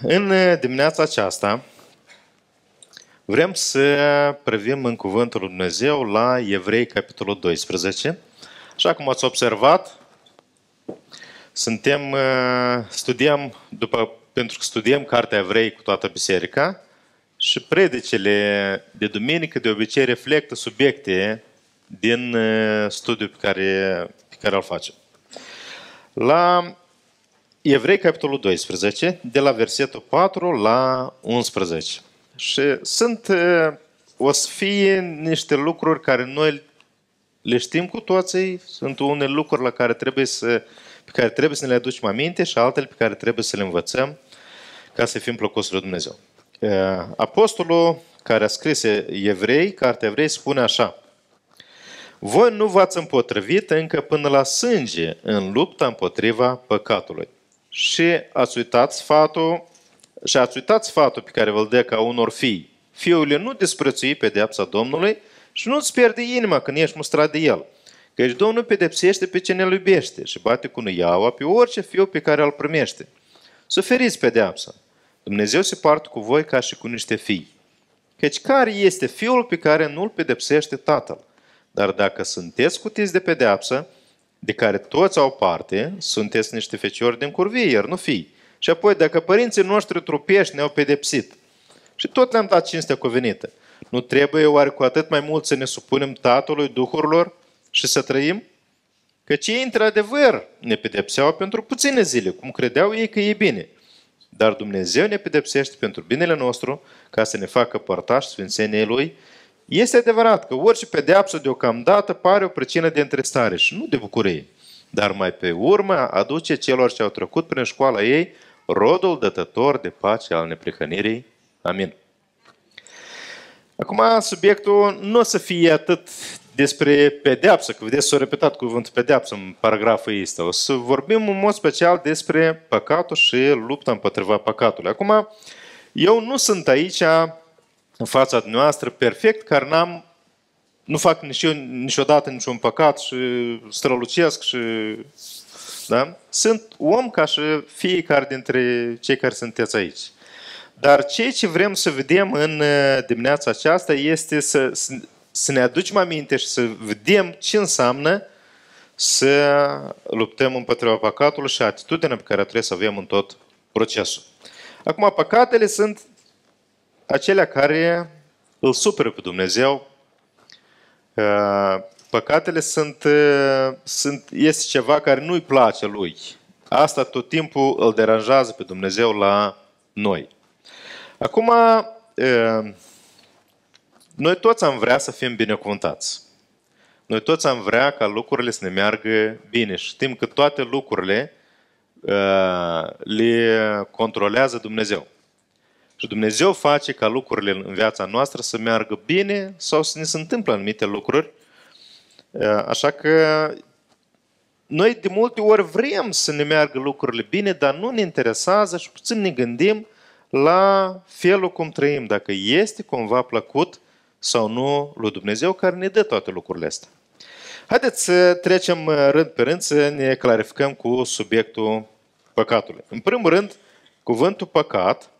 În dimineața aceasta vrem să privim în Cuvântul Lui Dumnezeu la Evrei, capitolul 12. Așa cum ați observat, suntem, studiem, după, pentru că studiem Cartea Evrei cu toată biserica și predicele de duminică de obicei reflectă subiecte din studiul pe care, pe care îl facem. La Evrei, capitolul 12, de la versetul 4 la 11. Și sunt, o să fie niște lucruri care noi le știm cu toții, sunt unele lucruri la care trebuie să, pe care trebuie să ne le aducem aminte și altele pe care trebuie să le învățăm ca să fim plăcuți lui Dumnezeu. Apostolul care a scris Evrei, cartea Evrei, spune așa, Voi nu v-ați împotrivit încă până la sânge în lupta împotriva păcatului și ați uitat sfatul și ați uitat sfatul pe care vă-l dă ca unor fii. Fiule, nu disprețui pedeapsa Domnului și nu-ți pierde inima când ești mustrat de el. Căci Domnul pedepsește pe cine îl iubește și bate cu nuiaua pe orice fiu pe care îl primește. Suferiți pedeapsa. Dumnezeu se poartă cu voi ca și cu niște fii. Căci care este fiul pe care nu-l pedepsește tatăl? Dar dacă sunteți cutiți de pedeapsă, de care toți au parte, sunteți niște feciori din curvie, iar nu fii. Și apoi, dacă părinții noștri trupești ne-au pedepsit și tot le-am dat cinstea cuvenită, nu trebuie oare cu atât mai mult să ne supunem Tatălui Duhurilor și să trăim? Căci ei, într-adevăr, ne pedepseau pentru puține zile, cum credeau ei că e bine. Dar Dumnezeu ne pedepsește pentru binele nostru, ca să ne facă părtași sfințeniei Lui este adevărat că orice pedeapsă deocamdată pare o pricină de întristare și nu de bucurie, dar mai pe urmă aduce celor ce au trecut prin școala ei rodul dătător de pace al neprihănirii. Amin. Acum, subiectul nu o să fie atât despre pedeapsă, că vedeți, s-a repetat cuvântul pedeapsă în paragraful ăsta. O să vorbim în mod special despre păcatul și lupta împotriva păcatului. Acum, eu nu sunt aici în fața dumneavoastră perfect, care n-am, nu fac nici eu, niciodată niciun păcat și strălucesc și... Da? Sunt om ca și fiecare dintre cei care sunteți aici. Dar ceea ce vrem să vedem în uh, dimineața aceasta este să, să, să ne aducem aminte și să vedem ce înseamnă să luptăm împotriva păcatului și atitudinea pe care trebuie să avem în tot procesul. Acum, păcatele sunt acelea care îl superă pe Dumnezeu. Uh, păcatele sunt, uh, sunt, este ceva care nu-i place lui. Asta tot timpul îl deranjează pe Dumnezeu la noi. Acum, uh, noi toți am vrea să fim binecuvântați. Noi toți am vrea ca lucrurile să ne meargă bine. Știm că toate lucrurile le controlează Dumnezeu. Și Dumnezeu face ca lucrurile în viața noastră să meargă bine sau să ne se întâmplă anumite lucruri. Așa că noi de multe ori vrem să ne meargă lucrurile bine, dar nu ne interesează și puțin ne gândim la felul cum trăim, dacă este cumva plăcut sau nu lui Dumnezeu care ne dă toate lucrurile astea. Haideți să trecem rând pe rând să ne clarificăm cu subiectul păcatului. În primul rând, cuvântul păcat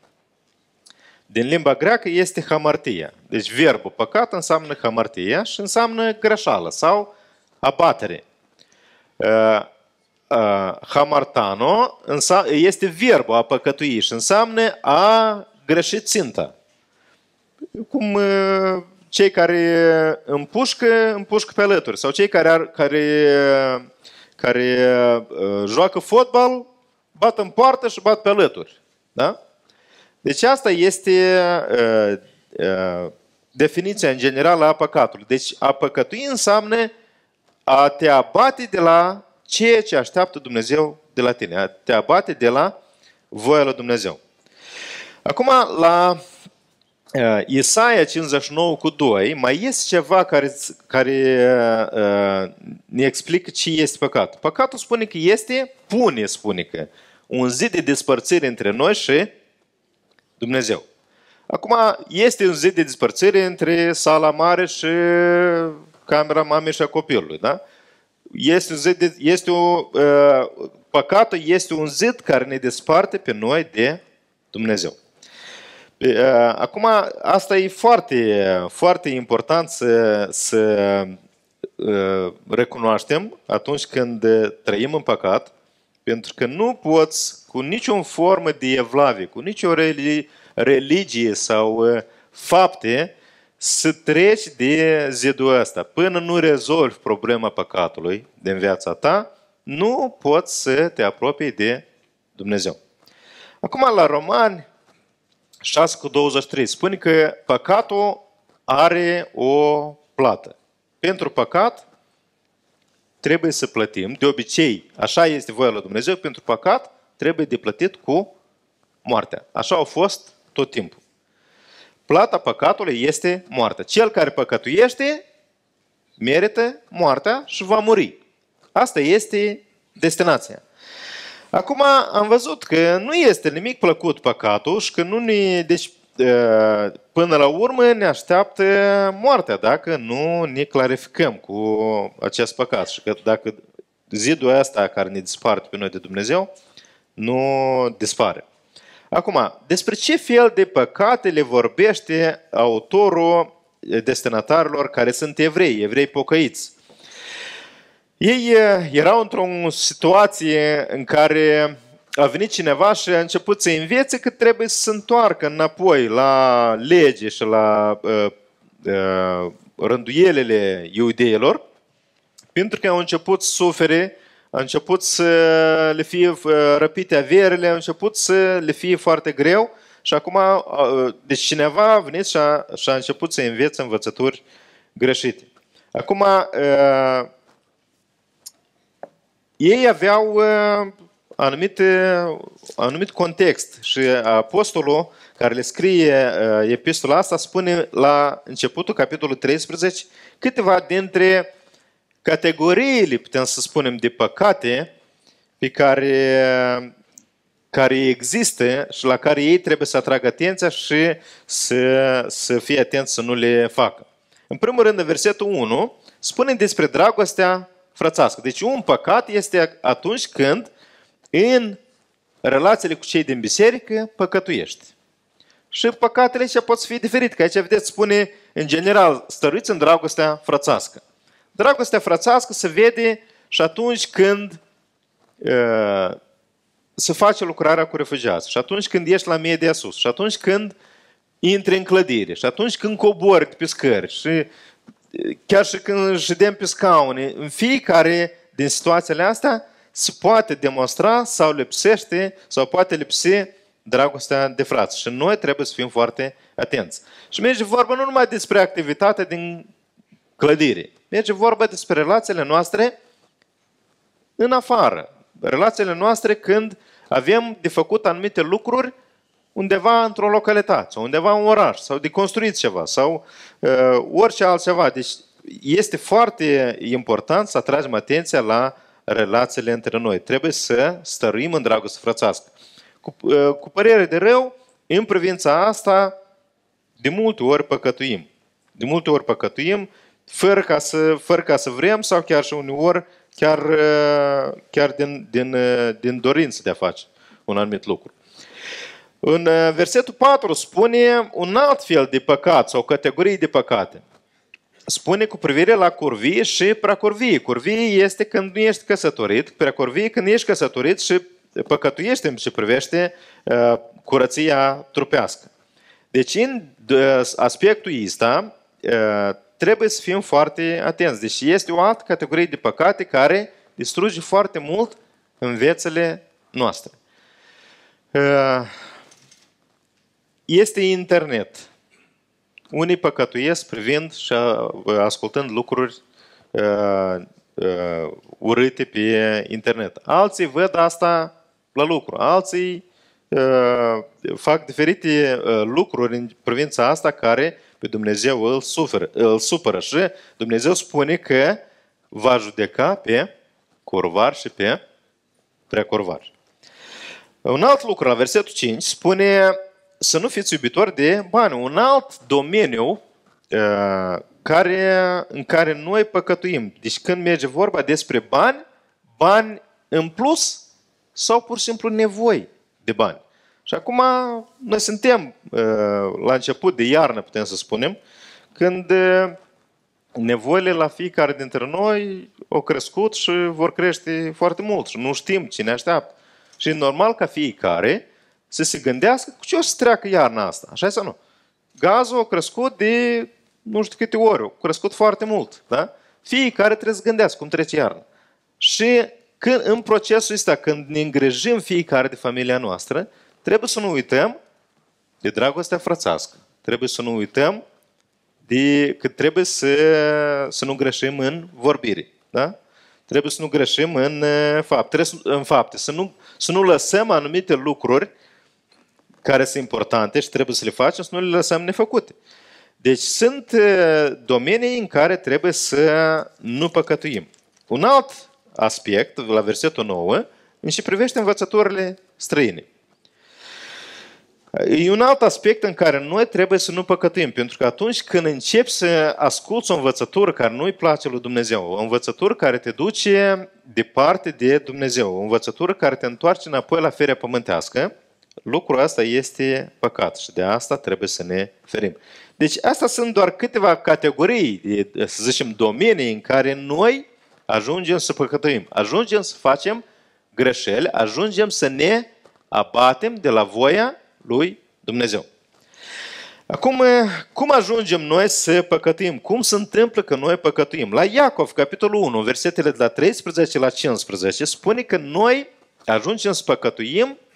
din limba greacă este hamartia. Deci verbul păcat înseamnă hamartia și înseamnă greșeală sau abatere. Uh, uh, hamartano este verbul a păcătui și înseamnă a greși ținta. Cum uh, cei care împușcă, împușcă pe alături sau cei care, ar, care, care joacă fotbal, bat în poartă și bat pe alături. Da? Deci asta este uh, uh, definiția în general a păcatului. Deci a păcătui înseamnă a te abate de la ceea ce așteaptă Dumnezeu de la tine, a te abate de la voia lui Dumnezeu. Acum, la uh, Isaia 59 cu 2, mai este ceva care, care uh, ne explică ce este păcatul. Păcatul spune că este, pune, spune că, un zid de despărțire între noi și Dumnezeu. Acum, este un zid de despărțire între sala mare și camera mamei și a copilului, da? Este un zid de, este o, uh, păcatul este un zid care ne desparte pe noi de Dumnezeu. Acum, asta e foarte, foarte important să, să recunoaștem atunci când trăim în păcat, pentru că nu poți cu niciun formă de evlavie, cu nicio religie sau fapte să treci de zidul ăsta. Până nu rezolvi problema păcatului din viața ta, nu poți să te apropii de Dumnezeu. Acum la Romani 6 cu 23 spune că păcatul are o plată. Pentru păcat trebuie să plătim. De obicei, așa este voia lui Dumnezeu, pentru păcat trebuie de plătit cu moartea. Așa a fost tot timpul. Plata păcatului este moartea. Cel care păcătuiește merită moartea și va muri. Asta este destinația. Acum am văzut că nu este nimic plăcut păcatul și că nu ne... Deci, până la urmă ne așteaptă moartea dacă nu ne clarificăm cu acest păcat. Și că dacă zidul ăsta care ne disparte pe noi de Dumnezeu nu dispare. Acum, despre ce fel de păcate le vorbește autorul destinatarilor care sunt evrei, evrei pocăiți? Ei erau într-o situație în care a venit cineva și a început să învețe că trebuie să se întoarcă înapoi la lege și la uh, uh, rânduielile iudeilor, pentru că au început să sufere, au început să le fie răpite averile, au început să le fie foarte greu și acum, uh, deci cineva a venit și a, și a început să învețe învățături greșite. Acum, uh, ei aveau uh, anumite, anumit context și apostolul care le scrie uh, epistola asta spune la începutul capitolului 13 câteva dintre categoriile, putem să spunem, de păcate pe care, care există și la care ei trebuie să atragă atenția și să, să fie atenți să nu le facă. În primul rând, în versetul 1, spune despre dragostea frățească. Deci un păcat este atunci când în relațiile cu cei din biserică păcătuiești. Și păcatele aici pot fi diferite, că aici, vedeți, spune, în general, stăruiți în dragostea frățească. Dragostea frățească se vede și atunci când uh, se face lucrarea cu refugiați, și atunci când ești la media sus, și atunci când intri în clădire, și atunci când cobori pe scări, și chiar și când ședem pe scaune, în fiecare din situațiile astea se poate demonstra sau lipsește sau poate lipsi dragostea de frați. Și noi trebuie să fim foarte atenți. Și merge vorba nu numai despre activitatea din clădire, merge vorba despre relațiile noastre în afară. Relațiile noastre când avem de făcut anumite lucruri undeva într-o localitate, sau undeva în oraș, sau de construit ceva, sau uh, orice altceva. Deci este foarte important să atragem atenția la relațiile între noi. Trebuie să stăruim în dragoste frățească. Cu, uh, cu părere de rău, în privința asta, de multe ori păcătuim. De multe ori păcătuim, fără ca să, fără ca să vrem sau chiar și uneori chiar, uh, chiar din, din, uh, din dorință de a face un anumit lucru. În uh, versetul 4 spune un alt fel de păcat sau categorii de păcate. Spune cu privire la curvie și preacurvie. Curvie este când nu ești căsătorit, preacurvie când ești căsătorit și păcătuiești în ce privește uh, curăția trupească. Deci, în uh, aspectul ăsta, trebuie să fim foarte atenți. Deci este o altă categorie de păcate care distruge foarte mult în viețile noastre este internet. Unii păcătuiesc privind și ascultând lucruri uh, uh, urâte pe internet. Alții văd asta la lucru. Alții uh, fac diferite uh, lucruri în privința asta care pe Dumnezeu îl, suferă, îl supără și Dumnezeu spune că va judeca pe curvar și pe preacurvar. Un alt lucru, la versetul 5, spune să nu fiți iubitori de bani. Un alt domeniu uh, care, în care noi păcătuim. Deci când merge vorba despre bani, bani în plus sau pur și simplu nevoi de bani. Și Și acum noi suntem uh, la început de iarnă, putem să spunem, când uh, nevoile la fiecare dintre noi au crescut și vor crește foarte mult și nu știm cine așteaptă. Și e normal ca fiecare să se gândească cu ce o să treacă iarna asta, așa sau nu? Gazul a crescut de nu știu câte ori, a crescut foarte mult, da? Fiecare trebuie să gândească cum trece iarna. Și când, în procesul ăsta, când ne îngrijim fiecare de familia noastră, trebuie să nu uităm de dragostea frățească. Trebuie să nu uităm de că trebuie să, să nu greșim în vorbire. Da? Trebuie să nu greșim în fapte, trebuie să, în fapte să, nu, să nu lăsăm anumite lucruri care sunt importante și trebuie să le facem, să nu le lăsăm nefăcute. Deci sunt domenii în care trebuie să nu păcătuim. Un alt aspect, la versetul 9, în ce privește învățătorile străine. E un alt aspect în care noi trebuie să nu păcătuim, pentru că atunci când începi să asculți o învățătură care nu-i place lui Dumnezeu, o învățătură care te duce departe de Dumnezeu, o învățătură care te întoarce înapoi la ferea pământească, lucrul ăsta este păcat și de asta trebuie să ne ferim. Deci astea sunt doar câteva categorii, să zicem, domenii în care noi ajungem să păcătuim, ajungem să facem greșeli, ajungem să ne abatem de la voia lui Dumnezeu. Acum, cum ajungem noi să păcătuim? Cum se întâmplă că noi păcătuim? La Iacov, capitolul 1, versetele de la 13 la 15, spune că noi ajungem să păcătuim uh,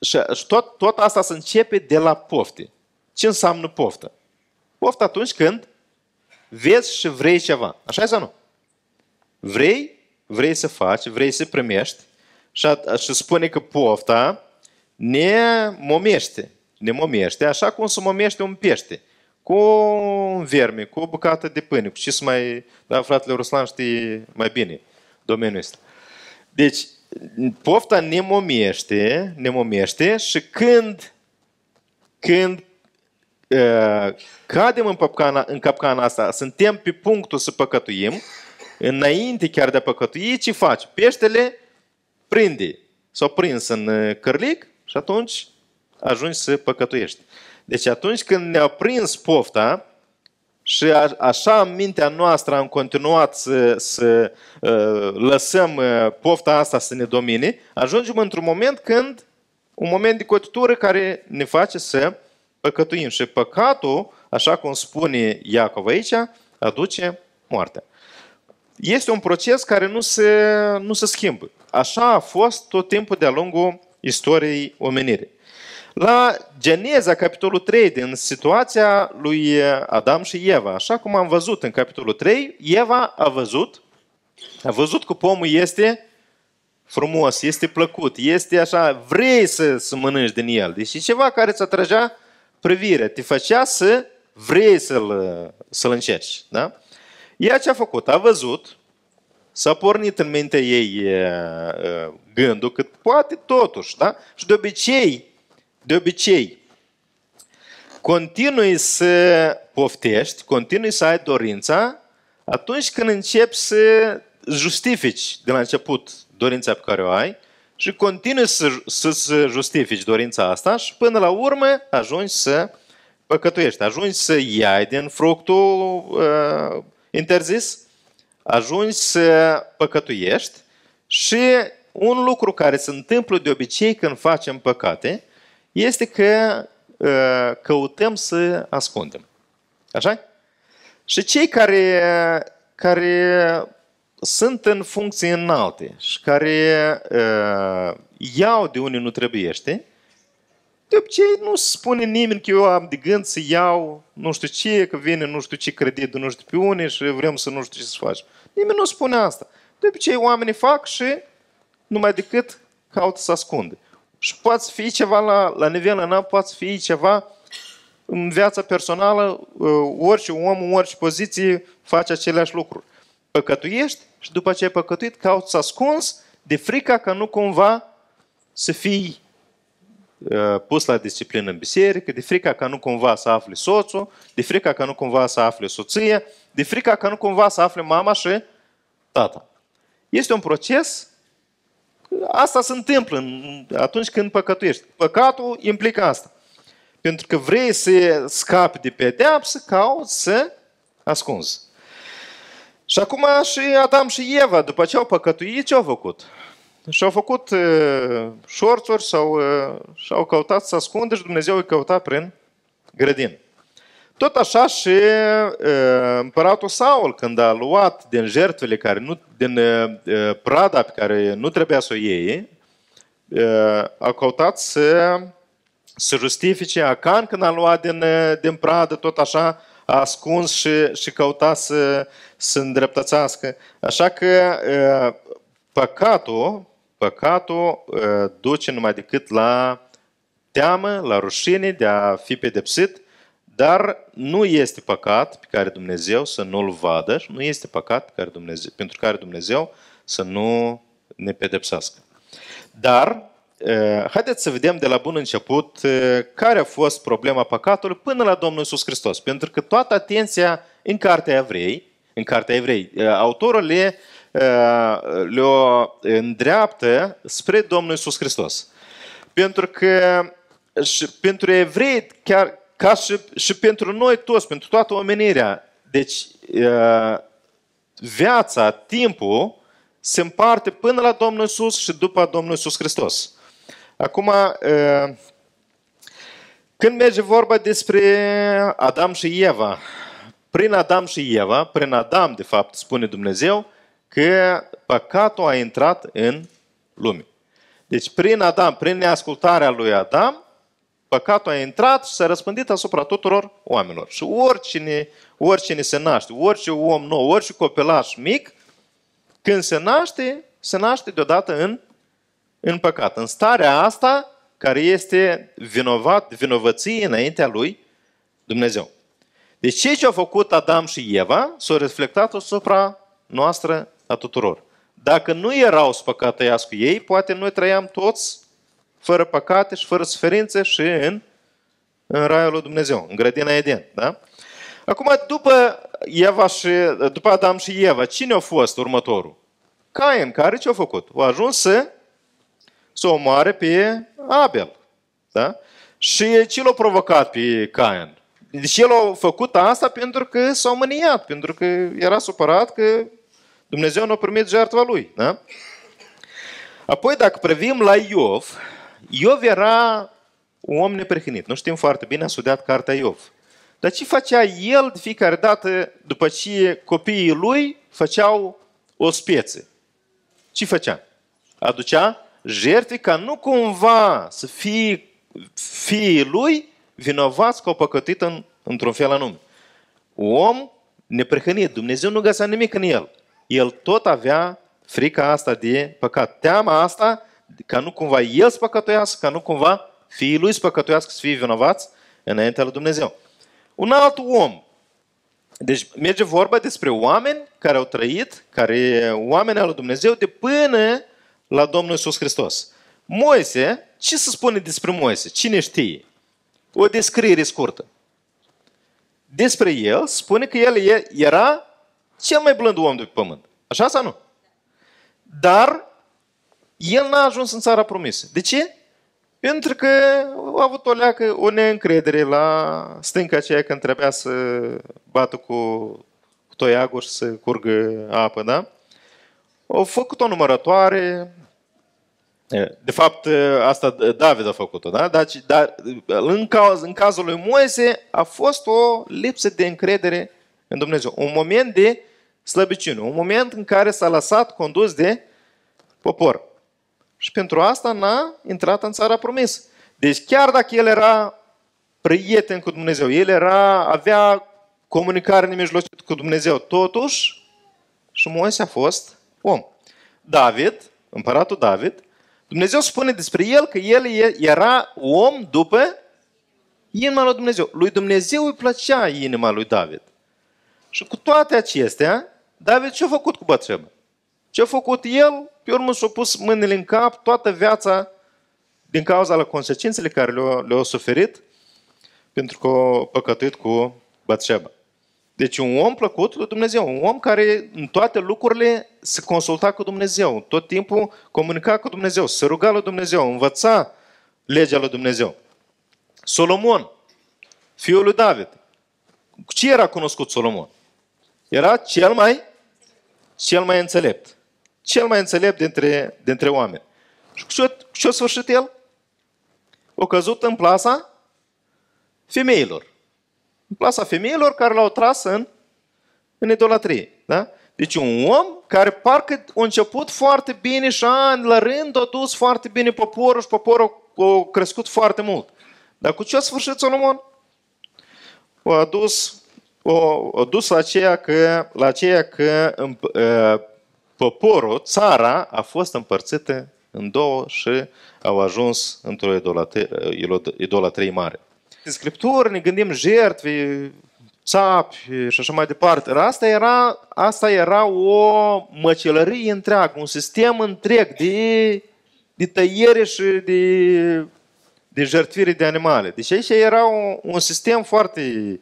și tot, tot asta se începe de la pofte. Ce înseamnă poftă? Poftă atunci când vezi și vrei ceva. Așa e sau nu? Vrei, vrei să faci, vrei să primești și, și spune că pofta ne momește. Ne momește, așa cum se momește un pește. Cu un verme, cu o bucată de pâine, cu ce să mai... Da, fratele Ruslan știe mai bine domeniul ăsta. Deci, pofta ne momește, ne momește și când, când uh, cadem în capcana, în capcana asta, suntem pe punctul să păcătuim, înainte chiar de a păcătui, ce faci? Peștele prinde. S-a prins în uh, cărlic și atunci ajungi să păcătuiești. Deci atunci când ne-a prins pofta și a, așa în mintea noastră am continuat să, să uh, lăsăm uh, pofta asta să ne domine, ajungem într-un moment când, un moment de cotitură care ne face să păcătuim. Și păcatul, așa cum spune Iacov aici, aduce moartea. Este un proces care nu se, nu se schimbă. Așa a fost tot timpul de-a lungul istoriei omenirii. La Geneza, capitolul 3, din situația lui Adam și Eva, așa cum am văzut în capitolul 3, Eva a văzut, a văzut că pomul este frumos, este plăcut, este așa, vrei să, să mănânci din el. Deci e ceva care îți atragea privirea, te făcea să vrei să-l, să-l încerci. Da? Ea ce a făcut? A văzut, s-a pornit în mintea ei gândul că poate totuși, da? Și de obicei, de obicei, continui să poftești, continui să ai dorința atunci când începi să justifici de la început dorința pe care o ai și continui să, să, să justifici dorința asta și până la urmă ajungi să păcătuiești, ajungi să iai din fructul uh, interzis, ajungi să păcătuiești și un lucru care se întâmplă de obicei când facem păcate este că uh, căutăm să ascundem. Așa? Și cei care, care sunt în funcții înalte și care uh, iau de unde nu trebuiește, de obicei nu spune nimeni că eu am de gând să iau nu știu ce, că vine nu știu ce credit de nu știu pe unii și vrem să nu știu ce să faci. Nimeni nu spune asta. De obicei oamenii fac și numai decât caută să ascundă. Și poate fi ceva la, la nivel înalt, poate fi ceva în viața personală, uh, orice om, în orice poziție face aceleași lucruri. Păcătuiești și după ce ai păcătuit, cauți să ascunzi de frica că nu cumva să fii uh, pus la disciplină în biserică, de frica că nu cumva să afle soțul, de frica că nu cumva să afle soția, de frica că nu cumva să afle mama și tata. Este un proces asta se întâmplă atunci când păcătuiești. Păcatul implică asta. Pentru că vrei să scapi de pedeapsă, cauți să ascunzi. Și acum și Adam și Eva, după ce au păcătuit, ce au făcut? Și-au făcut uh, șorțuri sau uh, și-au căutat să ascunde și Dumnezeu îi căuta prin grădin. Tot așa și uh, împăratul Saul, când a luat din jertfele care nu, din uh, prada pe care nu trebuia să o iei, uh, a căutat să, să justifice Acan când a luat din, uh, din pradă, tot așa, a ascuns și, și căuta să, să îndreptățească. Așa că uh, păcatul, păcatul uh, duce numai decât la teamă, la rușine de a fi pedepsit, dar nu este păcat pe care Dumnezeu să nu-l vadă și nu este păcat pe care Dumnezeu, pentru care Dumnezeu să nu ne pedepsească. Dar, haideți să vedem de la bun început care a fost problema păcatului până la Domnul Iisus Hristos. Pentru că toată atenția în Cartea Evrei, în Cartea Evrei, autorul le, le îndreaptă spre Domnul Iisus Hristos. Pentru că și pentru evrei, chiar ca și, și pentru noi toți, pentru toată omenirea. Deci, viața, timpul, se împarte până la Domnul Iisus și după Domnul Iisus Hristos. Acum, când merge vorba despre Adam și Eva, prin Adam și Eva, prin Adam, de fapt, spune Dumnezeu, că păcatul a intrat în lume. Deci, prin Adam, prin neascultarea lui Adam, păcatul a intrat și s-a răspândit asupra tuturor oamenilor. Și oricine, oricine se naște, orice om nou, orice copilaș mic, când se naște, se naște deodată în, în păcat. În starea asta care este vinovat, vinovăție înaintea lui Dumnezeu. Deci ceea ce au făcut Adam și Eva s-au reflectat asupra noastră a tuturor. Dacă nu erau spăcătăiați cu ei, poate noi trăiam toți fără păcate și fără suferințe și în, în raiul lui Dumnezeu, în grădina Eden. Da? Acum, după, Eva și, după Adam și Eva, cine a fost următorul? Cain, care ce a făcut? A ajuns să, să omoare pe Abel. Da? Și ce l-a provocat pe Cain? Deci el a făcut asta pentru că s-a mâniat, pentru că era supărat că Dumnezeu nu a primit jertva lui. Da? Apoi, dacă privim la Iov, Iov era un om neprihănit. Nu știm foarte bine, a studiat cartea Iov. Dar ce făcea el de fiecare dată după ce copiii lui făceau o speță? Ce făcea? Aducea jertfe ca nu cumva să fie fiii lui vinovați că au păcătit în, într-un fel anume. Om neprihănit, Dumnezeu nu găsea nimic în el. El tot avea frica asta de păcat. Teama asta ca nu cumva el să păcătuiască, ca nu cumva fiii lui să păcătuiască, să fie vinovați înaintea lui Dumnezeu. Un alt om. Deci merge vorba despre oameni care au trăit, care oameni al lui Dumnezeu de până la Domnul Iisus Hristos. Moise, ce se spune despre Moise? Cine știe? O descriere scurtă. Despre el spune că el era cel mai blând om de pe pământ. Așa sau nu? Dar el n-a ajuns în țara promisă. De ce? Pentru că a avut o leacă, o neîncredere la stânca aceea când trebuia să bată cu, cu toiagul și să curgă apă, da? Au făcut o numărătoare, de fapt, asta David a făcut-o, da? Dar, dar în, caz, în cazul lui Moise a fost o lipsă de încredere în Dumnezeu. Un moment de slăbiciune, un moment în care s-a lăsat condus de popor. Și pentru asta n-a intrat în țara promisă. Deci chiar dacă el era prieten cu Dumnezeu, el era, avea comunicare nemijlocită cu Dumnezeu, totuși, și Moise a fost om. David, împăratul David, Dumnezeu spune despre el că el era om după inima lui Dumnezeu. Lui Dumnezeu îi plăcea inima lui David. Și cu toate acestea, David ce a făcut cu Batseba? Ce a făcut el? Pe urmă și-a pus mâinile în cap toată viața din cauza la consecințele care le-au, le suferit pentru că a păcătuit cu Batșeba. Deci un om plăcut lui Dumnezeu, un om care în toate lucrurile se consulta cu Dumnezeu, tot timpul comunica cu Dumnezeu, se ruga lui Dumnezeu, învăța legea lui Dumnezeu. Solomon, fiul lui David. Cu ce era cunoscut Solomon? Era cel mai, cel mai înțelept. Cel mai înțelept dintre, dintre oameni. Și cu ce, cu ce a sfârșit el? O căzut în plasa femeilor. În plasa femeilor care l-au tras în, în idolatrie. Da? Deci un om care parcă a început foarte bine și ani la rând a dus foarte bine poporul și poporul a crescut foarte mult. Dar cu ce a sfârșit Solomon? O a dus, o, a dus la aceea că, la aceea că în, uh, poporul, țara, a fost împărțită în două și au ajuns într-o idolatrie mare. În Scriptură ne gândim jertfe, țapi și așa mai departe. Asta era, asta era o măcelărie întreagă, un sistem întreg de, de tăiere și de, de jertfire de animale. Deci aici era un, un sistem foarte,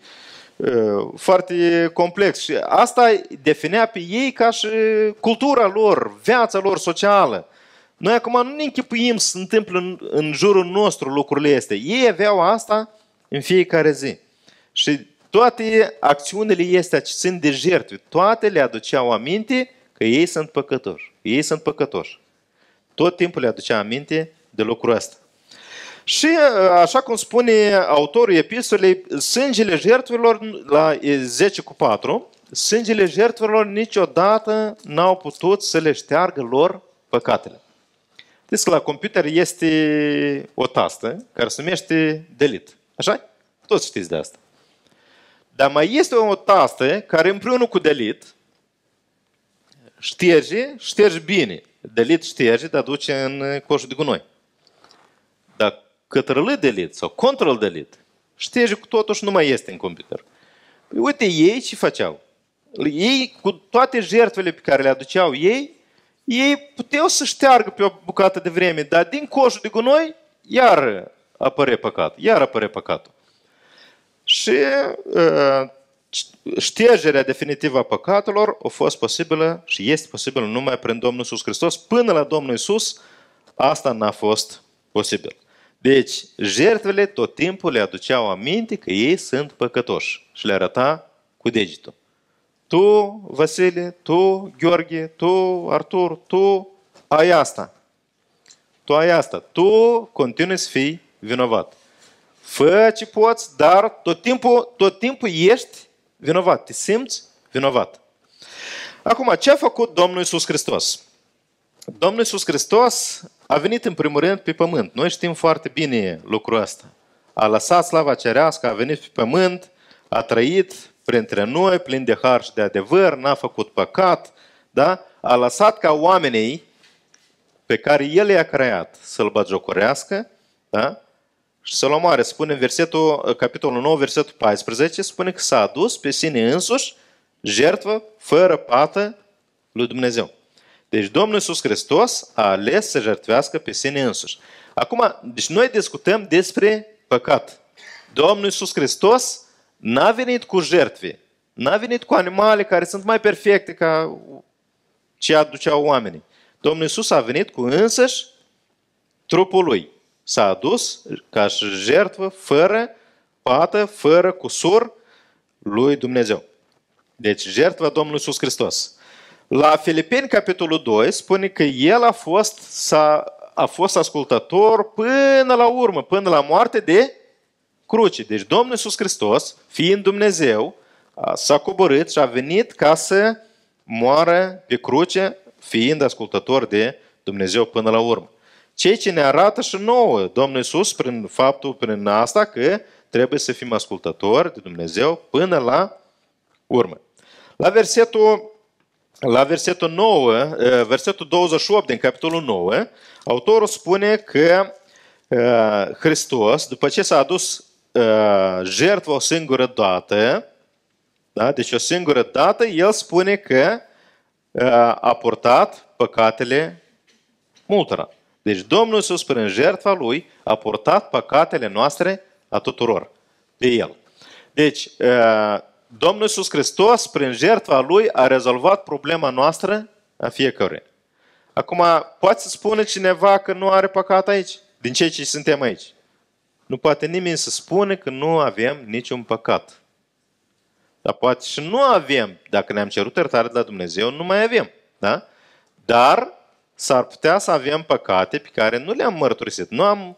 foarte complex și asta definea pe ei ca și cultura lor, viața lor socială. Noi acum nu ne închipuim să se întâmplă în, în jurul nostru lucrurile astea. Ei aveau asta în fiecare zi. Și toate acțiunile astea ce țin de jertfe, toate le aduceau aminte că ei sunt păcătoși. Ei sunt păcătoși. Tot timpul le aducea aminte de lucrul ăsta. Și așa cum spune autorul epistolei, sângele jertfelor la 10 cu 4, sângele jertfelor niciodată n-au putut să le șteargă lor păcatele. Deci la computer este o tastă care se numește delete. Așa? Toți știți de asta. Dar mai este o tastă care împreună cu delete șterge, șterge bine. Delete șterge, dar duce în coșul de gunoi. Dar ctrl delete sau control delete șterge cu totul și nu mai este în computer. Păi uite, ei ce făceau? Ei, cu toate jertfele pe care le aduceau ei, ei puteau să șteargă pe o bucată de vreme, dar din coșul de gunoi, iar apăre păcat, iar apăre păcatul. Și uh, ștergerea definitivă a păcatelor a fost posibilă și este posibilă numai prin Domnul Iisus Hristos. Până la Domnul Iisus, asta n-a fost posibil. Deci, jertfele tot timpul le aduceau aminte că ei sunt păcătoși și le arăta cu degetul. Tu, Vasile, tu, Gheorghe, tu, Artur, tu ai asta. Tu ai asta. Tu continui să fii vinovat. Fă ce poți, dar tot timpul, tot timpul ești vinovat. Te simți vinovat. Acum, ce a făcut Domnul Iisus Hristos? Domnul Iisus Hristos a venit în primul rând pe pământ. Noi știm foarte bine lucrul ăsta. A lăsat slava cerească, a venit pe pământ, a trăit printre noi, plin de har și de adevăr, n-a făcut păcat, da? a lăsat ca oamenii pe care El i-a creat să-L bagiocorească, da? și să-L omoare. Spune în versetul, capitolul 9, versetul 14, spune că s-a adus pe sine însuși jertvă fără pată lui Dumnezeu. Deci Domnul Iisus Hristos a ales să jertvească pe sine însuși. Acum, deci noi discutăm despre păcat. Domnul Iisus Hristos n-a venit cu jertfe, n-a venit cu animale care sunt mai perfecte ca ce aduceau oamenii. Domnul Iisus a venit cu însăși trupul lui. S-a adus ca și jertvă, fără pată, fără cusur lui Dumnezeu. Deci, jertva Domnului Iisus Hristos. La Filipeni, capitolul 2, spune că el a fost, a a fost ascultător până la urmă, până la moarte de cruce. Deci Domnul Iisus Hristos, fiind Dumnezeu, s-a coborât și a venit ca să moară pe cruce, fiind ascultător de Dumnezeu până la urmă. Ceea ce ne arată și nouă Domnul Iisus prin faptul, prin asta, că trebuie să fim ascultători de Dumnezeu până la urmă. La versetul, la versetul 9, eh, versetul 28 din capitolul 9, autorul spune că eh, Hristos, după ce s-a adus eh, jertva o singură dată, da? deci o singură dată, el spune că a purtat păcatele multora. Deci Domnul Iisus, prin jertfa Lui, a purtat păcatele noastre a tuturor. De El. Deci, Domnul Iisus Hristos, prin jertfa Lui, a rezolvat problema noastră a fiecare. Acum, poate să spune cineva că nu are păcat aici, din cei ce suntem aici. Nu poate nimeni să spune că nu avem niciun păcat. Dar poate și nu avem, dacă ne-am cerut iertare de la Dumnezeu, nu mai avem. Da? Dar s-ar putea să avem păcate pe care nu le-am mărturisit. Nu am,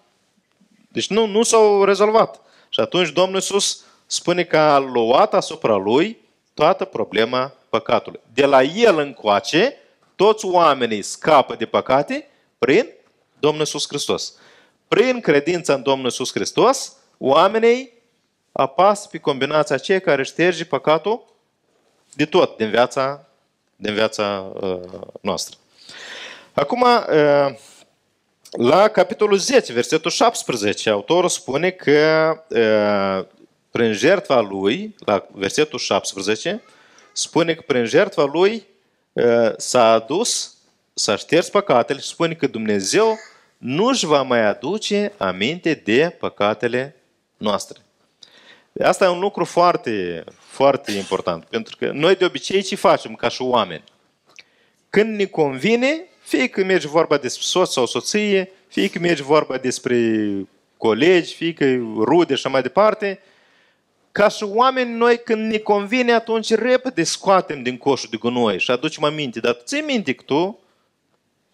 deci nu, nu s-au rezolvat. Și atunci Domnul Iisus spune că a luat asupra lui toată problema păcatului. De la el încoace, toți oamenii scapă de păcate prin Domnul Iisus Hristos. Prin credința în Domnul Iisus Hristos, oamenii apasă pe combinația aceea care șterge păcatul de tot din viața, din viața uh, noastră. Acum, uh, la capitolul 10, versetul 17, autorul spune că uh, prin jertfa lui, la versetul 17, spune că prin jertfa lui uh, s-a adus, s-a șters păcatele și spune că Dumnezeu nu își va mai aduce aminte de păcatele noastre. Asta e un lucru foarte, foarte important, pentru că noi de obicei ce facem ca și oameni? Când ne convine, fie că merge vorba despre soț sau soție, fie că merge vorba despre colegi, fie că rude și mai departe, ca și oameni, noi când ne convine, atunci repede scoatem din coșul de gunoi și aducem aminte. Dar ții minte că tu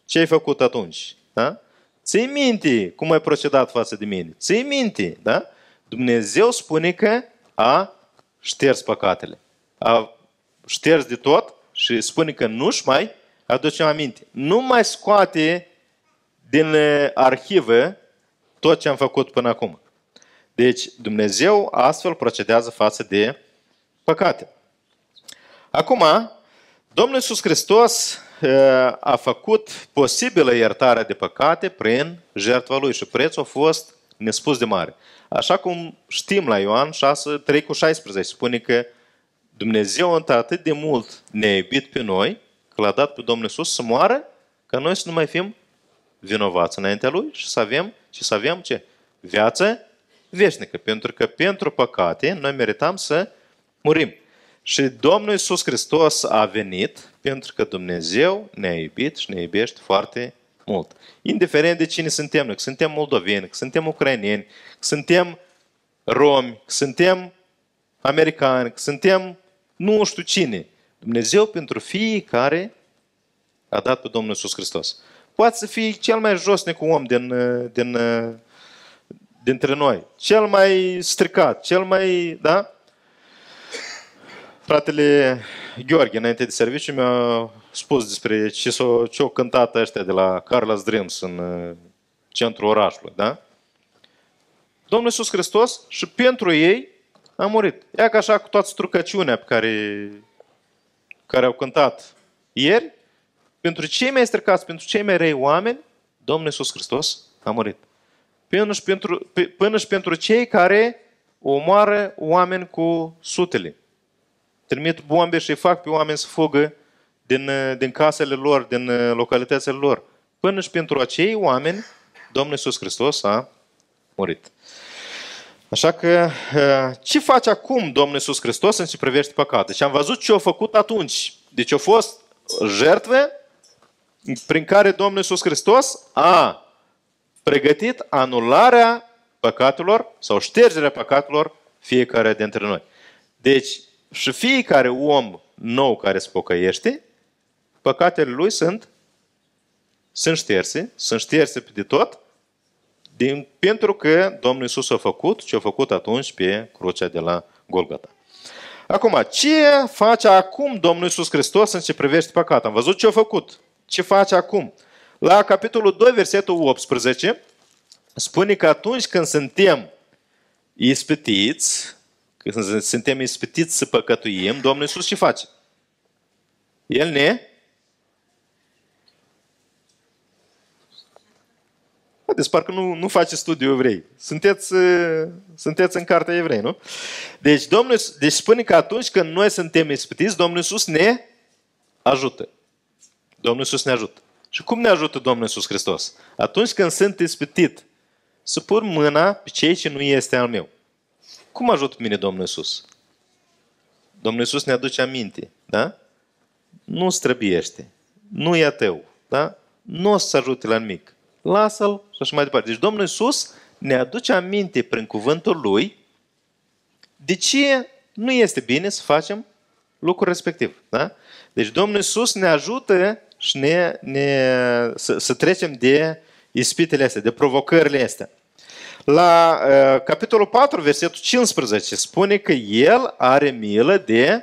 ce ai făcut atunci? Da? Ții minte cum ai procedat față de mine. Ții minte, da? Dumnezeu spune că a șters păcatele. A șters de tot și spune că nu-și mai aduce aminte. Nu mai scoate din arhivă tot ce am făcut până acum. Deci Dumnezeu astfel procedează față de păcate. Acum, Domnul Iisus Hristos a făcut posibilă iertarea de păcate prin jertfa Lui și prețul a fost nespus de mare. Așa cum știm la Ioan 6, 3 cu 16, spune că Dumnezeu atât de mult ne-a iubit pe noi, că l-a dat pe Domnul Iisus să moară, ca noi să nu mai fim vinovați înaintea Lui și să avem, și să avem ce? Viață veșnică. Pentru că pentru păcate noi merităm să murim. Și Domnul Iisus Hristos a venit pentru că Dumnezeu ne-a iubit și ne iubește foarte mult. Indiferent de cine suntem noi, că suntem moldoveni, că suntem ucraineni, că suntem romi, că suntem americani, că suntem nu știu cine. Dumnezeu pentru fiecare a dat pe Domnul Iisus Hristos. Poate să fie cel mai josnic om din, din, dintre noi, cel mai stricat, cel mai, da? Fratele Gheorghe, înainte de serviciu, mi-a spus despre ce s-au ce cântat ăștia de la Carlos Dreams în uh, centrul orașului, da? Domnul Iisus Hristos și pentru ei a murit. Ia ca așa cu toată strucăciunea pe care, care au cântat ieri, pentru cei mai stricați, pentru cei mai rei oameni, Domnul Iisus Hristos a murit. Până și pentru, până și pentru cei care omoară oameni cu sutele trimit bombe și fac pe oameni să fugă din, din casele lor, din uh, localitățile lor. Până și pentru acei oameni, Domnul Iisus Hristos a murit. Așa că, uh, ce face acum Domnul Iisus Hristos în ce privește păcatul? Și am văzut ce a făcut atunci. Deci a fost jertve prin care Domnul Iisus Hristos a pregătit anularea păcatelor sau ștergerea păcatelor fiecare dintre noi. Deci, și fiecare om nou care se pocăiește, păcatele lui sunt, sunt șterse, sunt șterse de tot, din, pentru că Domnul Iisus a făcut ce a făcut atunci pe crucea de la Golgota. Acum, ce face acum Domnul Iisus Hristos în ce privește păcatul? Am văzut ce a făcut. Ce face acum? La capitolul 2, versetul 18, spune că atunci când suntem ispitiți, când suntem ispitiți să păcătuim, Domnul Iisus ce face? El ne Haideți, parcă nu, nu face studiu evrei. Sunteți, sunteți în cartea evrei, nu? Deci, Domnul, deci spune că atunci când noi suntem ispitiți, Domnul Iisus ne ajută. Domnul Iisus ne ajută. Și cum ne ajută Domnul Iisus Hristos? Atunci când sunt ispitit, să pun mâna pe cei ce nu este al meu. Cum ajută mine Domnul Iisus? Domnul Iisus ne aduce aminte, da? Nu străbiește, nu e a tău, da? Nu o să ajute la nimic. Lasă-l și așa mai departe. Deci Domnul Iisus ne aduce aminte prin cuvântul Lui de ce nu este bine să facem lucrul respectiv. Da? Deci Domnul Iisus ne ajută și ne, ne, să, să trecem de ispitele astea, de provocările astea. La uh, capitolul 4, versetul 15, spune că El are milă de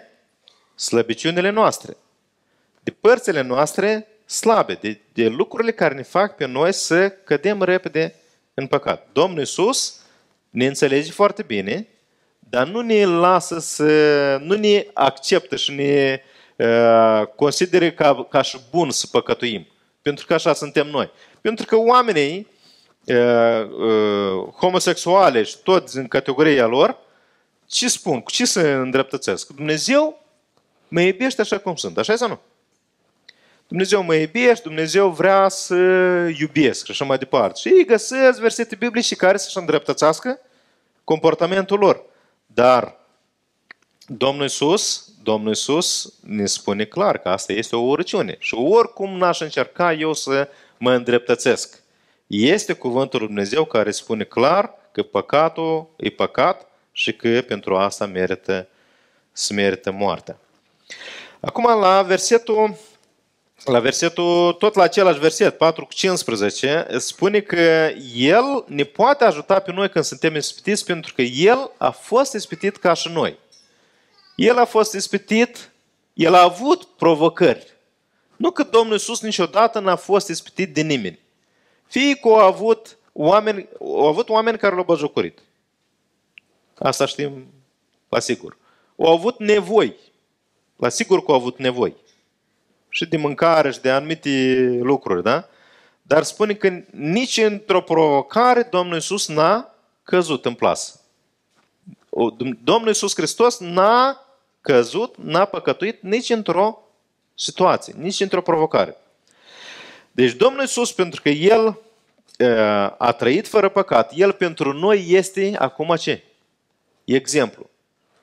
slăbiciunile noastre, de părțile noastre slabe, de, de lucrurile care ne fac pe noi să cădem repede în păcat. Domnul Iisus ne înțelege foarte bine, dar nu ne lasă să, nu ne acceptă și ne uh, consideră ca, ca și bun să păcătuim. Pentru că așa suntem noi. Pentru că oamenii uh, uh, homosexuale și toți în categoria lor, ce spun? Cu ce se îndreptățesc? Dumnezeu mă iubește așa cum sunt. Așa sau nu? Dumnezeu mă iubește, Dumnezeu vrea să iubesc și așa mai departe. Și ei găsesc versete biblice care să-și îndreptățească comportamentul lor. Dar Domnul Iisus, Domnul Iisus ne spune clar că asta este o urăciune. Și oricum n-aș încerca eu să mă îndreptățesc. Este cuvântul lui Dumnezeu care spune clar că păcatul e păcat și că pentru asta merită să merită moartea. Acum la versetul la versetul, tot la același verset, 4 cu 15, spune că El ne poate ajuta pe noi când suntem ispitiți pentru că El a fost ispitit ca și noi. El a fost ispitit, El a avut provocări. Nu că Domnul Iisus niciodată n-a fost ispitit de nimeni. Fie că au avut oameni, au avut oameni care l-au băjocurit. Asta știm la sigur. Au avut nevoi. La sigur că au avut nevoi și de mâncare și de anumite lucruri, da? Dar spune că nici într-o provocare Domnul Iisus n-a căzut în plasă. Domnul Iisus Hristos n-a căzut, n-a păcătuit nici într-o situație, nici într-o provocare. Deci Domnul Iisus, pentru că El a trăit fără păcat, El pentru noi este acum ce? Exemplu.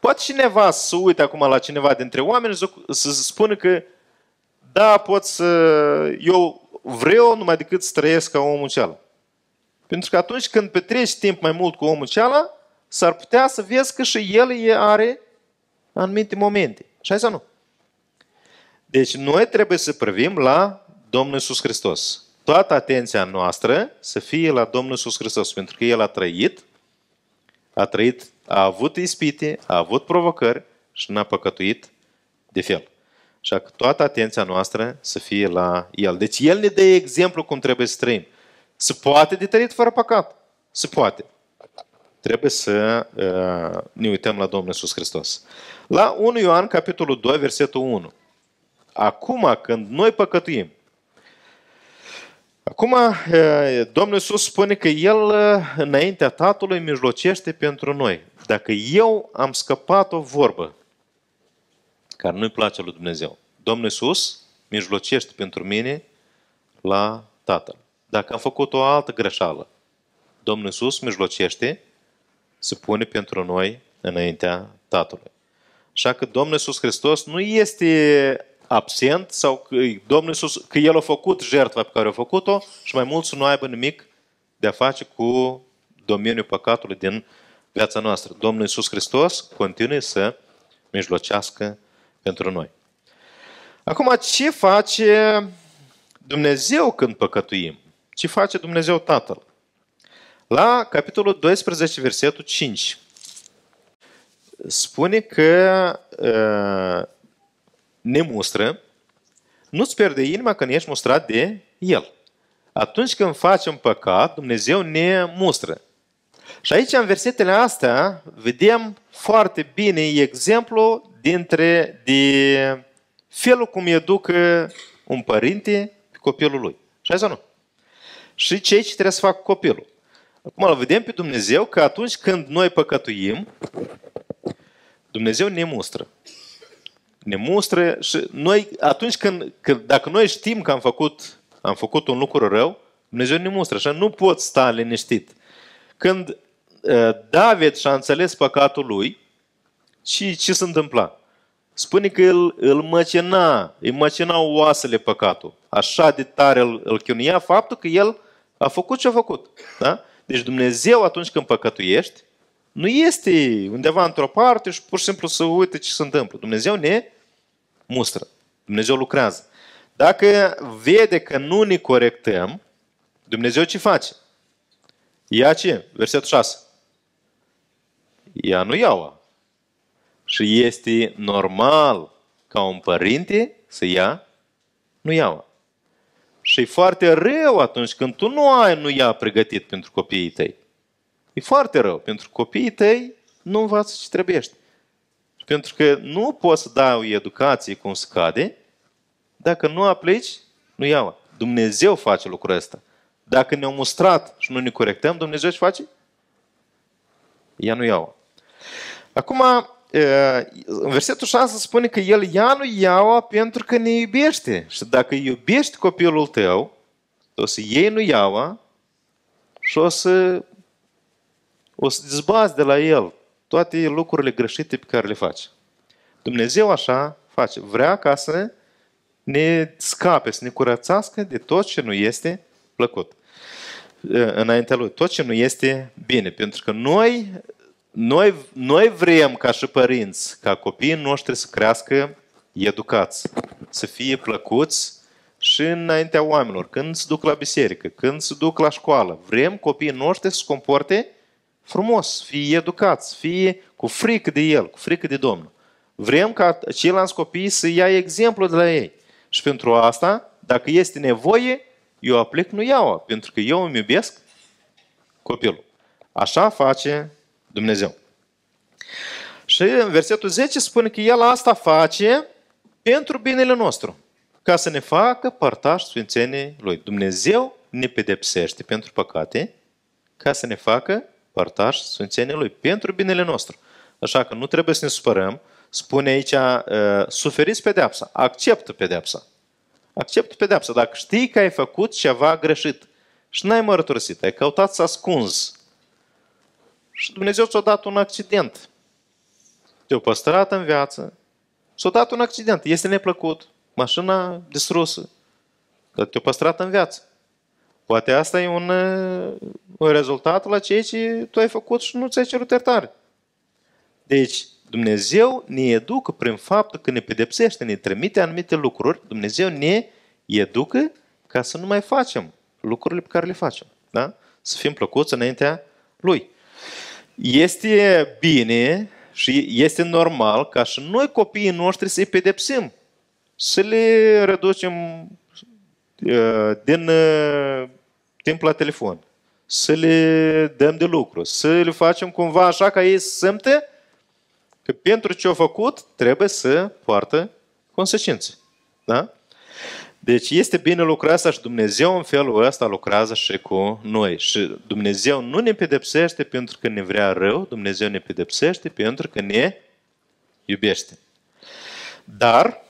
Poate cineva să uite acum la cineva dintre oameni să spună că da, pot să... Eu vreau numai decât să trăiesc ca omul cealaltă. Pentru că atunci când petreci timp mai mult cu omul cealaltă, s-ar putea să vezi că și el are anumite momente. Așa sau nu? Deci noi trebuie să privim la Domnul Iisus Hristos. Toată atenția noastră să fie la Domnul Iisus Hristos, pentru că El a trăit, a trăit, a avut ispite, a avut provocări și n-a păcătuit de fel. Așa că toată atenția noastră să fie la El. Deci El ne dă exemplu cum trebuie să trăim. Se poate de trăit fără păcat? Se poate. Trebuie să uh, ne uităm la Domnul Iisus Hristos. La 1 Ioan, capitolul 2, versetul 1. Acum, când noi păcătuim, Acum, uh, Domnul Iisus spune că El, uh, înaintea Tatălui, mijlocește pentru noi. Dacă eu am scăpat o vorbă care nu-i place lui Dumnezeu. Domnul Iisus mijlocește pentru mine la Tatăl. Dacă am făcut o altă greșeală, Domnul Iisus mijlocește să pune pentru noi înaintea Tatălui. Așa că Domnul Iisus Hristos nu este absent sau că Domnul Iisus, că El a făcut jertfa pe care a făcut-o și mai mult să nu aibă nimic de a face cu domeniul păcatului din viața noastră. Domnul Iisus Hristos continuă să mijlocească pentru noi. Acum, ce face Dumnezeu când păcătuim? Ce face Dumnezeu Tatăl? La capitolul 12, versetul 5, spune că uh, ne mustră, nu-ți pierde inima când ești mustrat de El. Atunci când facem păcat, Dumnezeu ne mustră. Și aici, în versetele astea, vedem foarte bine exemplu dintre de felul cum educă un părinte pe copilul lui. Și sau nu? Și ce ce trebuie să facă copilul. Acum îl vedem pe Dumnezeu că atunci când noi păcătuim, Dumnezeu ne mustră. Ne mustră și noi, atunci când, când dacă noi știm că am făcut, am făcut un lucru rău, Dumnezeu ne mustră. Așa nu pot sta liniștit. Când uh, David și-a înțeles păcatul lui, ce, ce se întâmpla? spune că îl, îl măcina, îi măcina oasele păcatul. Așa de tare îl, îl chinuia faptul că el a făcut ce a făcut. Da? Deci Dumnezeu atunci când păcătuiești, nu este undeva într-o parte și pur și simplu să uite ce se întâmplă. Dumnezeu ne mustră. Dumnezeu lucrează. Dacă vede că nu ne corectăm, Dumnezeu ce face? Ia ce? Versetul 6. Ia nu iaua. Și este normal ca un părinte să ia nu iaua. Și e foarte rău atunci când tu nu ai nu ia pregătit pentru copiii tăi. E foarte rău. Pentru copiii tăi nu învață ce trebuiește. Pentru că nu poți să dai o educație cum se cade dacă nu aplici, nu iau. Dumnezeu face lucrul ăsta. Dacă ne-au mustrat și nu ne corectăm, Dumnezeu ce face? Ea nu iau. Acum, în versetul 6 spune că el ia nu iau pentru că ne iubește. Și dacă iubești copilul tău, o să iei nu iau și o să, o să dezbați de la el toate lucrurile greșite pe care le faci. Dumnezeu așa face. Vrea ca să ne scape, să ne curățească de tot ce nu este plăcut înaintea Lui. Tot ce nu este bine. Pentru că noi, noi, noi vrem ca și părinți, ca copiii noștri să crească educați, să fie plăcuți și înaintea oamenilor, când se duc la biserică, când se duc la școală. Vrem copiii noștri să se comporte frumos, fie educați, fie cu frică de El, cu frică de Domnul. Vrem ca ceilalți copii să ia exemplu de la ei. Și pentru asta, dacă este nevoie, eu aplic nu iau, pentru că eu îmi iubesc copilul. Așa face Dumnezeu. Și în versetul 10 spune că El asta face pentru binele nostru, ca să ne facă părtaș sfințenii Lui. Dumnezeu ne pedepsește pentru păcate, ca să ne facă părtaș sfințenii Lui, pentru binele nostru. Așa că nu trebuie să ne supărăm, spune aici, uh, suferiți pedepsa, acceptă pedepsa. Acceptă pedepsa. Dacă știi că ai făcut ceva greșit și n-ai mărturisit, ai căutat să ascunzi și Dumnezeu ți-a dat un accident. Te-a păstrat în viață, ți-a dat un accident. Este neplăcut, mașina distrusă, dar te-a păstrat în viață. Poate asta e un, un rezultat la ceea ce tu ai făcut și nu ți-ai cerut iertare. Deci, Dumnezeu ne educă prin faptul că ne pedepsește, ne trimite anumite lucruri, Dumnezeu ne educă ca să nu mai facem lucrurile pe care le facem. Da? Să fim plăcuți înaintea Lui. Este bine și este normal ca și noi copiii noștri să-i pedepsim, să le reducem uh, din uh, timp la telefon, să le dăm de lucru, să le facem cumva așa ca ei să simte că pentru ce au făcut trebuie să poartă consecințe. Da? Deci este bine lucra asta și Dumnezeu în felul ăsta lucrează și cu noi. Și Dumnezeu nu ne pedepsește pentru că ne vrea rău, Dumnezeu ne pedepsește pentru că ne iubește. Dar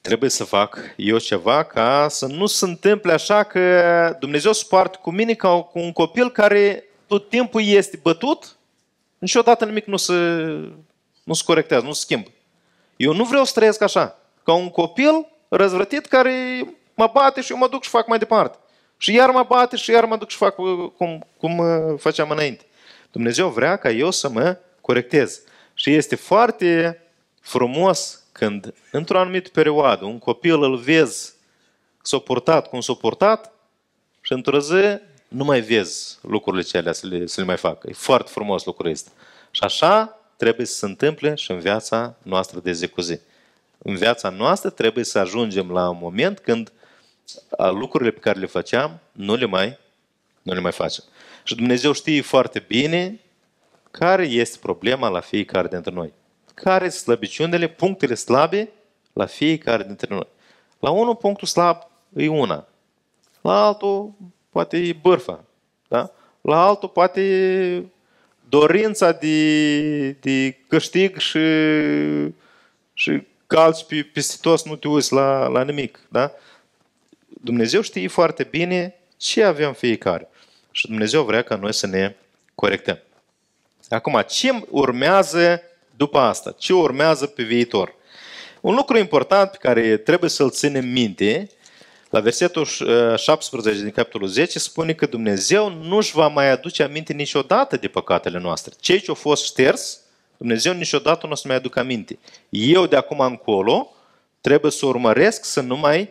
trebuie să fac eu ceva ca să nu se întâmple așa că Dumnezeu se poartă cu mine ca cu un copil care tot timpul este bătut, niciodată nimic nu se nu se corectează, nu se schimbă. Eu nu vreau să trăiesc așa. Ca un copil răzvrătit care mă bate și eu mă duc și fac mai departe. Și iar mă bate și iar mă duc și fac uh, cum, cum uh, făceam înainte. Dumnezeu vrea ca eu să mă corectez. Și este foarte frumos când, într-o anumită perioadă, un copil îl vezi suportat cum suportat și într-o zi nu mai vezi lucrurile cele să le, să le mai facă. E foarte frumos lucrul ăsta. Și așa trebuie să se întâmple și în viața noastră de zi cu zi. În viața noastră trebuie să ajungem la un moment când lucrurile pe care le făceam nu le mai, nu le mai facem. Și Dumnezeu știe foarte bine care este problema la fiecare dintre noi. Care sunt slăbiciunile, punctele slabe la fiecare dintre noi. La unul punctul slab e una. La altul poate e bârfa. Da? La altul poate dorința de, de câștig și, și calci pe, peste toți, nu te uiți la, la nimic. Da? Dumnezeu știe foarte bine ce avem fiecare. Și Dumnezeu vrea ca noi să ne corectăm. Acum, ce urmează după asta? Ce urmează pe viitor? Un lucru important pe care trebuie să-l ținem minte, la versetul 17 din capitolul 10 spune că Dumnezeu nu își va mai aduce aminte niciodată de păcatele noastre. Cei ce au fost șters, Dumnezeu niciodată nu o să mai aducă aminte. Eu de acum încolo trebuie să urmăresc să nu mai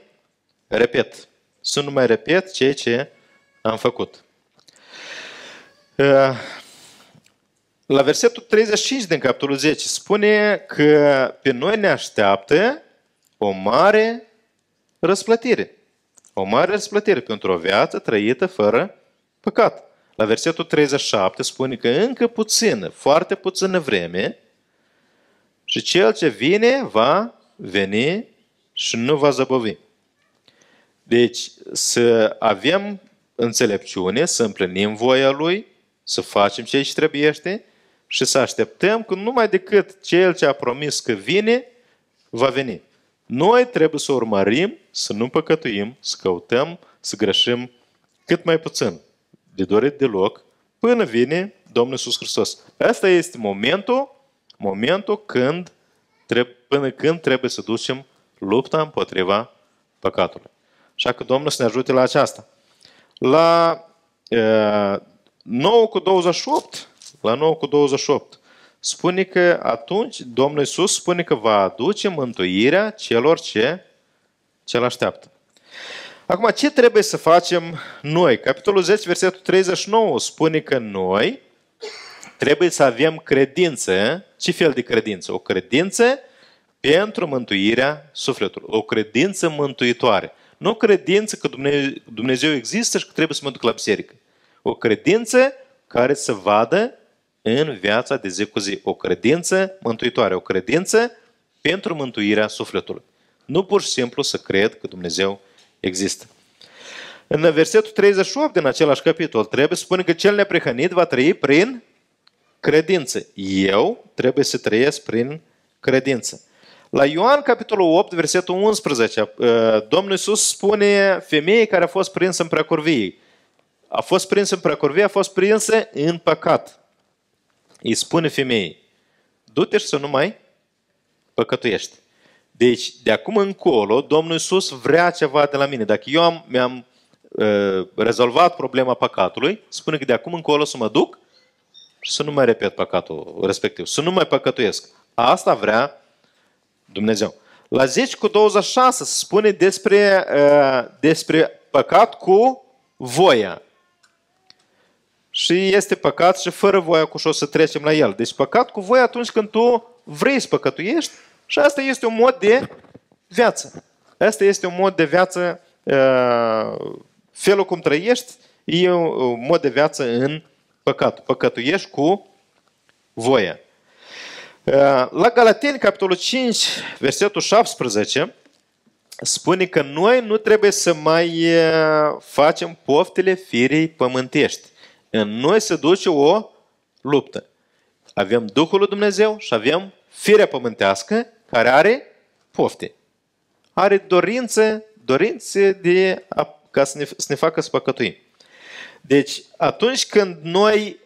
repet. Să nu mai repet ceea ce am făcut. La versetul 35 din capitolul 10 spune că pe noi ne așteaptă o mare răsplătire. O mare răsplătire pentru o viață trăită fără păcat. La versetul 37 spune că încă puțină, foarte puțină vreme și cel ce vine va veni și nu va zăbovi. Deci să avem înțelepciune, să împlinim voia Lui, să facem ce ce trebuiește și să așteptăm că numai decât Cel ce a promis că vine, va veni. Noi trebuie să urmărim, să nu păcătuim, să căutăm, să greșim cât mai puțin, de dorit deloc, până vine Domnul Iisus Hristos. Asta este momentul, momentul când, până când trebuie să ducem lupta împotriva păcatului. Așa că Domnul să ne ajute la aceasta. La e, 9 cu 28, la 9 cu 28, spune că atunci Domnul Iisus spune că va aduce mântuirea celor ce ce așteaptă. Acum, ce trebuie să facem noi? Capitolul 10, versetul 39 spune că noi trebuie să avem credință. Ce fel de credință? O credință pentru mântuirea sufletului. O credință mântuitoare. Nu o credință că Dumnezeu există și că trebuie să mă duc la biserică. O credință care să vadă în viața de zi cu zi. O credință mântuitoare, o credință pentru mântuirea sufletului. Nu pur și simplu să cred că Dumnezeu există. În versetul 38 din același capitol trebuie să spune că cel neprihănit va trăi prin credință. Eu trebuie să trăiesc prin credință. La Ioan, capitolul 8, versetul 11, uh, Domnul Iisus spune femeii care a fost prinsă în preacurvie. A fost prinsă în preacurvie, a fost prinsă în păcat. Îi spune femeii, du-te și să nu mai păcătuiești. Deci, de acum încolo, Domnul Iisus vrea ceva de la mine. Dacă eu am, mi-am uh, rezolvat problema păcatului, spune că de acum încolo să mă duc și să nu mai repet păcatul respectiv, să nu mai păcătuiesc. Asta vrea Dumnezeu. La 10 cu 26 se spune despre, uh, despre păcat cu voia. Și este păcat și fără voia cu și șo să trecem la el. Deci păcat cu voia atunci când tu vrei să păcătuiești și asta este un mod de viață. Asta este un mod de viață, uh, felul cum trăiești, e un mod de viață în păcat. Păcătuiești cu voia. Uh, la Galateni, capitolul 5, versetul 17, spune că noi nu trebuie să mai uh, facem poftele firii pământești. În noi se duce o luptă. Avem Duhul lui Dumnezeu și avem firea pământească care are pofte. Are dorințe, dorințe de a, ca să ne, să ne facă să păcătuim. Deci, atunci când noi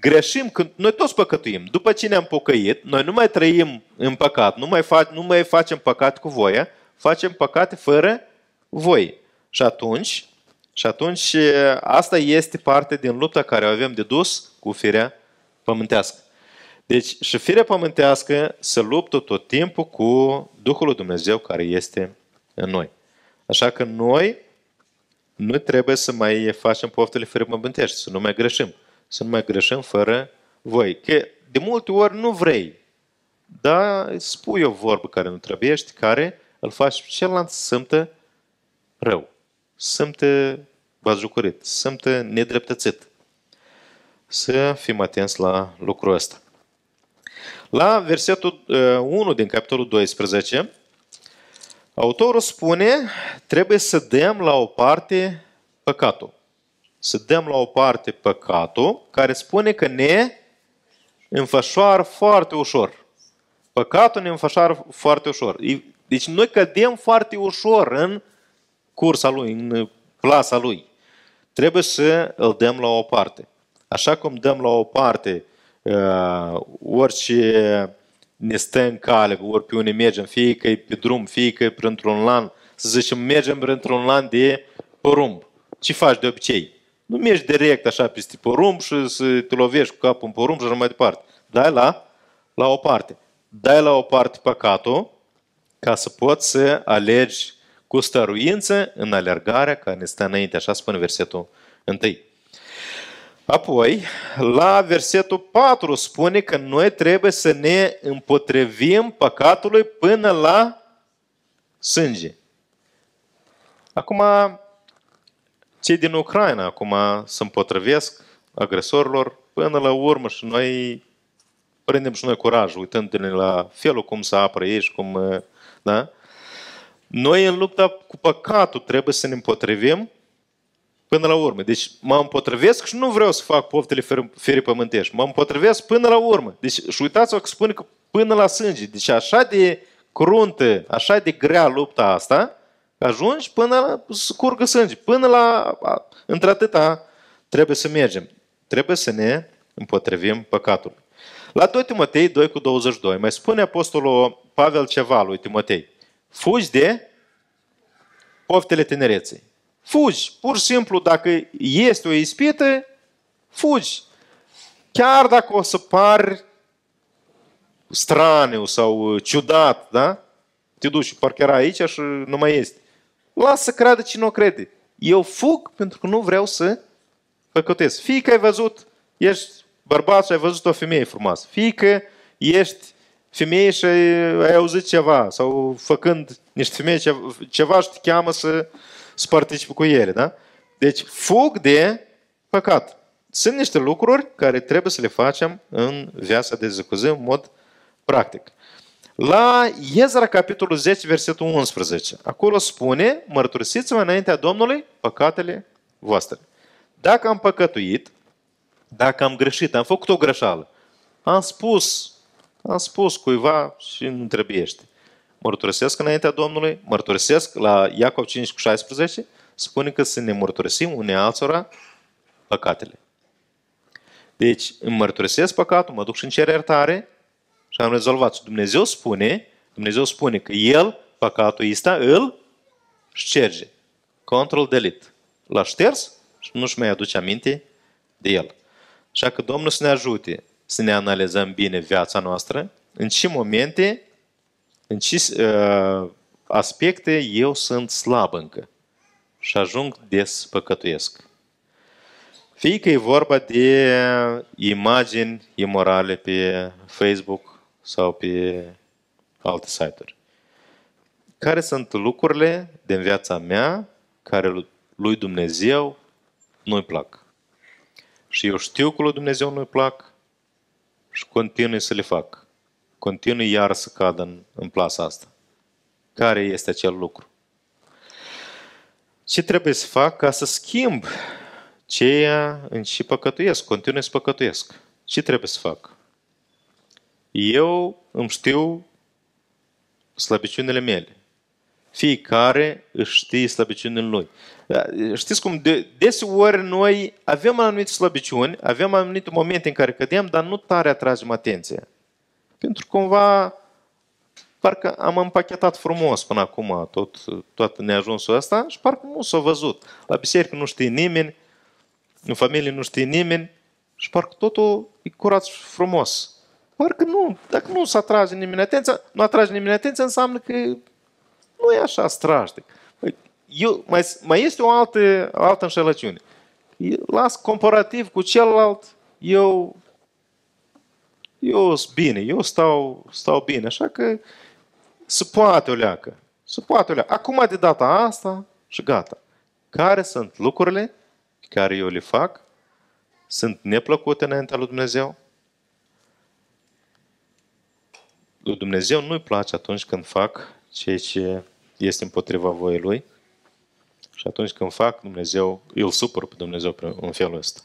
greșim, când noi toți păcătuim, după ce ne-am pocăit, noi nu mai trăim în păcat, nu mai, fac, nu mai facem păcat cu voia, facem păcate fără voi. Și atunci, și atunci asta este parte din lupta care o avem de dus cu firea pământească. Deci și firea pământească se luptă tot timpul cu Duhul lui Dumnezeu care este în noi. Așa că noi nu trebuie să mai facem poftele firii pământești, să nu mai greșim. Să nu mai greșim fără voi. Că de multe ori nu vrei, dar spui o vorbă care nu trebuie, care îl faci celălalt să simtă rău, simte bazucurit, simte nedreptățit. Să fim atenți la lucrul ăsta. La versetul 1 uh, din capitolul 12, autorul spune, trebuie să dăm la o parte păcatul. Să dăm la o parte păcatul, care spune că ne înfășoară foarte ușor. Păcatul ne înfășoară foarte ușor. Deci noi cădem foarte ușor în cursa lui, în plasa lui. Trebuie să îl dăm la o parte. Așa cum dăm la o parte uh, orice ne stă în cale, ori pe unde mergem, fie că e pe drum, fie că e printr-un lan, să zicem, mergem printr-un lan de porumb. Ce faci de obicei? Nu mergi direct așa peste porumb și să te lovești cu capul în porumb și așa mai departe. Dai la, la o parte. Dai la o parte păcatul ca să poți să alegi cu stăruință în alergarea care ne stă înainte, așa spune versetul 1. Apoi, la versetul 4 spune că noi trebuie să ne împotrivim păcatului până la sânge. Acum, cei din Ucraina acum se împotrivesc agresorilor până la urmă și noi prindem și noi curaj, uitându-ne la felul cum să apără ei și cum, da? Noi în lupta cu păcatul trebuie să ne împotrivim până la urmă. Deci mă împotrivesc și nu vreau să fac poftele ferii pământești. Mă împotrivesc până la urmă. Deci, și uitați-vă că spune că până la sânge. Deci așa de cruntă, așa de grea lupta asta, ajungi până la curgă sânge. Până la, într-atâta, trebuie să mergem. Trebuie să ne împotrivim păcatul. La 2 Timotei 2 cu 22 mai spune Apostolul Pavel ceva lui Timotei. Fugi de poftele tinereței. Fugi. Pur și simplu, dacă este o ispită, fugi. Chiar dacă o să pari straniu sau ciudat, da? Te duci și parcă era aici și nu mai este. Lasă să creadă cine o crede. Eu fug pentru că nu vreau să păcătesc. Fie că ai văzut, ești bărbat și ai văzut o femeie frumoasă. Fie că ești femeie și ai auzit ceva sau făcând niște femei ceva, ceva și te cheamă să să participe cu ele. Da? Deci fug de păcat. Sunt niște lucruri care trebuie să le facem în viața de zi cu zi, în mod practic. La Iezra, capitolul 10, versetul 11. Acolo spune, mărturisiți-vă înaintea Domnului păcatele voastre. Dacă am păcătuit, dacă am greșit, am făcut o greșeală, am spus, am spus cuiva și nu întrebiește mărturisesc înaintea Domnului, mărturisesc la Iacov 5 cu 16, spune că să ne mărturisim unei altora păcatele. Deci îmi mărturisesc păcatul, mă duc și în cer iertare și am rezolvat. Și Dumnezeu spune, Dumnezeu spune că El, păcatul ăsta, îl șterge. Control delete. L-a șters și nu-și mai aduce aminte de el. Așa că Domnul să ne ajute să ne analizăm bine viața noastră, în ce momente în ce uh, aspecte eu sunt slab încă și ajung des păcătuiesc. Fie că e vorba de imagini imorale pe Facebook sau pe alte site-uri. Care sunt lucrurile din viața mea care lui Dumnezeu nu-i plac? Și eu știu că lui Dumnezeu nu-i plac și continui să le fac continui iar să cadă în, în plasa asta. Care este acel lucru? Ce trebuie să fac ca să schimb ceea în ce păcătuiesc, continui să păcătuiesc? Ce trebuie să fac? Eu îmi știu slăbiciunile mele. Fiecare își știe slăbiciunile lui. Da, știți cum, de, deseori noi avem anumite slăbiciuni, avem anumite momente în care cădem, dar nu tare atragem atenția. Pentru cumva, parcă am împachetat frumos până acum tot, toată neajunsul ăsta și parcă nu s-a văzut. La biserică nu știe nimeni, în familie nu știe nimeni și parcă totul e curat și frumos. Parcă nu, dacă nu se atrage nimeni atenția, nu atrage nimeni atenția, înseamnă că nu e așa strașnic. Păi, eu, mai, mai este o altă, o altă înșelăciune. Las comparativ cu celălalt, eu eu sunt bine, eu stau, stau bine, așa că se poate o leacă. Se poate o leacă. Acum de data asta și gata. Care sunt lucrurile care eu le fac? Sunt neplăcute înaintea lui Dumnezeu? Lui Dumnezeu nu-i place atunci când fac ceea ce este împotriva voii Lui. Și atunci când fac, Dumnezeu, îl supăr pe Dumnezeu în felul ăsta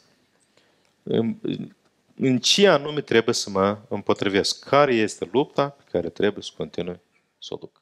în ce anume trebuie să mă împotrivesc, care este lupta pe care trebuie să continui să o duc.